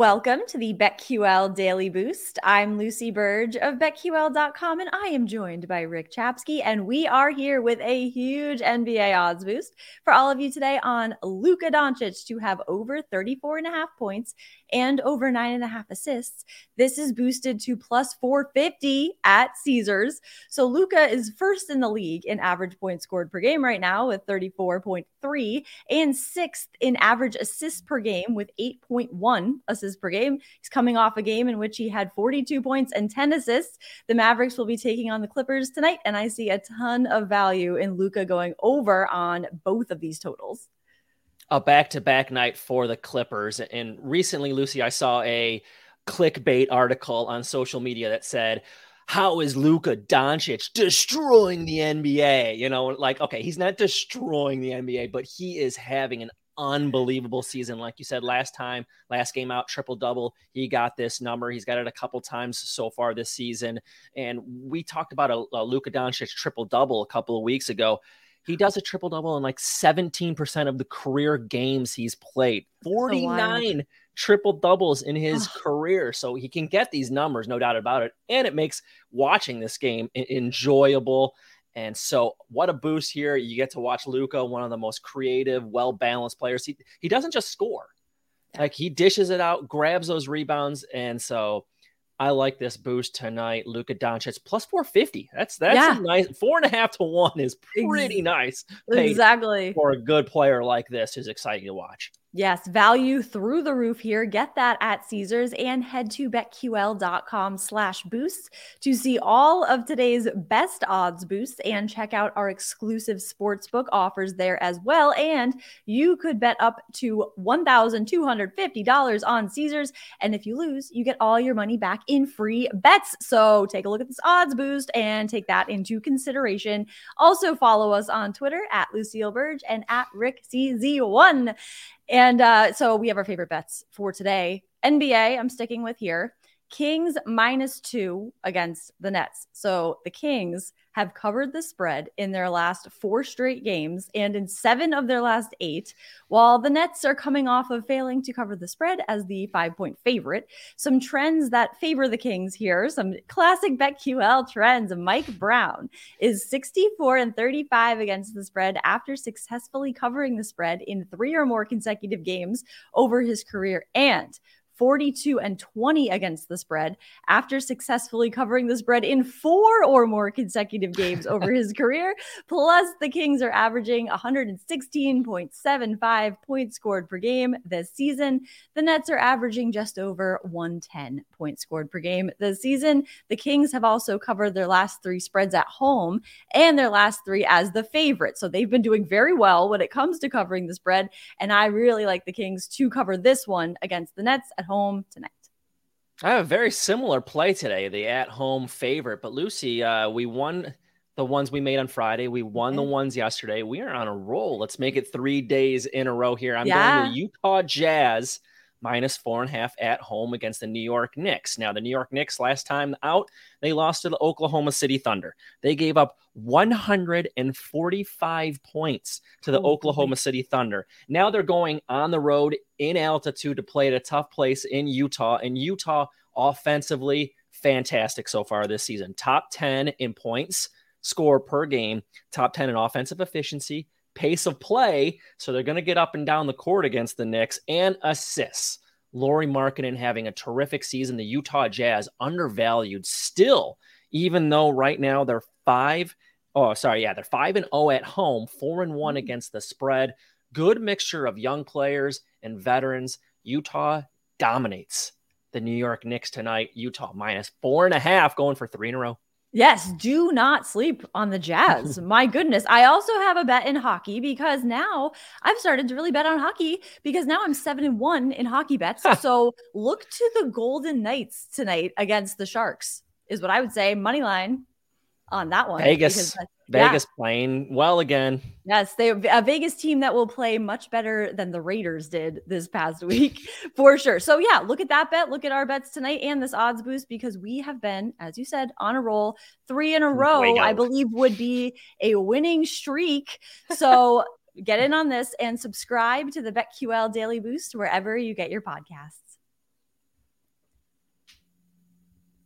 Welcome to the BetQL Daily Boost. I'm Lucy Burge of BetQL.com, and I am joined by Rick Chapsky, and we are here with a huge NBA odds boost for all of you today on Luka Doncic to have over 34 and a half points and over nine and a half assists. This is boosted to plus 450 at Caesars. So Luka is first in the league in average points scored per game right now with 34.3 and sixth in average assists per game with 8.1 assists per game. He's coming off a game in which he had 42 points and 10 assists. The Mavericks will be taking on the Clippers tonight, and I see a ton of value in Luka going over on both of these totals a back-to-back night for the Clippers. And recently, Lucy, I saw a clickbait article on social media that said, "How is Luka Doncic destroying the NBA?" You know, like okay, he's not destroying the NBA, but he is having an unbelievable season. Like you said last time, last game out, triple double. He got this number. He's got it a couple times so far this season. And we talked about a, a Luka Doncic triple double a couple of weeks ago. He does a triple double in like 17% of the career games he's played. 49 triple doubles in his career. So he can get these numbers, no doubt about it. And it makes watching this game enjoyable. And so, what a boost here. You get to watch Luka, one of the most creative, well balanced players. He, he doesn't just score, like he dishes it out, grabs those rebounds. And so, I like this boost tonight. Luka Doncic plus 450. That's that's yeah. nice. Four and a half to one is pretty nice. Exactly. For a good player like this is exciting to watch. Yes, value through the roof here. Get that at Caesars and head to betql.com slash boost to see all of today's best odds boosts and check out our exclusive sportsbook offers there as well. And you could bet up to $1,250 on Caesars. And if you lose, you get all your money back in free bets. So take a look at this odds boost and take that into consideration. Also follow us on Twitter at Lucille Burge and at Rick CZ1. And uh, so we have our favorite bets for today. NBA, I'm sticking with here. Kings minus two against the Nets. So the Kings have covered the spread in their last four straight games and in seven of their last eight, while the Nets are coming off of failing to cover the spread as the five point favorite. Some trends that favor the Kings here, some classic BetQL trends. Mike Brown is 64 and 35 against the spread after successfully covering the spread in three or more consecutive games over his career. And 42 and 20 against the spread after successfully covering the spread in four or more consecutive games over his career. Plus, the Kings are averaging 116.75 points scored per game this season. The Nets are averaging just over 110 points scored per game this season. The Kings have also covered their last three spreads at home and their last three as the favorite. So they've been doing very well when it comes to covering the spread. And I really like the Kings to cover this one against the Nets at home tonight. I have a very similar play today, the at home favorite. But Lucy, uh, we won the ones we made on Friday. We won the ones yesterday. We are on a roll. Let's make it three days in a row here. I'm yeah. going to Utah Jazz minus four and a half at home against the New York Knicks. Now, the New York Knicks last time out, they lost to the Oklahoma City Thunder. They gave up 145 points to the oh, Oklahoma City Thunder. Now they're going on the road in altitude to play at a tough place in Utah. And Utah, offensively, fantastic so far this season. Top 10 in points score per game, top 10 in offensive efficiency, pace of play. So they're going to get up and down the court against the Knicks and assists. Lauri Markkanen having a terrific season. The Utah Jazz undervalued still, even though right now they're five. Oh, sorry. Yeah, they're five and oh at home, four and one mm-hmm. against the spread. Good mixture of young players and veterans. Utah dominates the New York Knicks tonight. Utah minus four and a half, going for three in a row. Yes, do not sleep on the Jazz. My goodness. I also have a bet in hockey because now I've started to really bet on hockey because now I'm 7 and 1 in hockey bets. so look to the Golden Knights tonight against the Sharks is what I would say money line on that one. Vegas. Vegas yeah. playing well again. Yes, they a Vegas team that will play much better than the Raiders did this past week for sure. So yeah, look at that bet. Look at our bets tonight and this odds boost because we have been, as you said, on a roll. Three in a row, I believe, would be a winning streak. So get in on this and subscribe to the BetQL Daily Boost wherever you get your podcasts.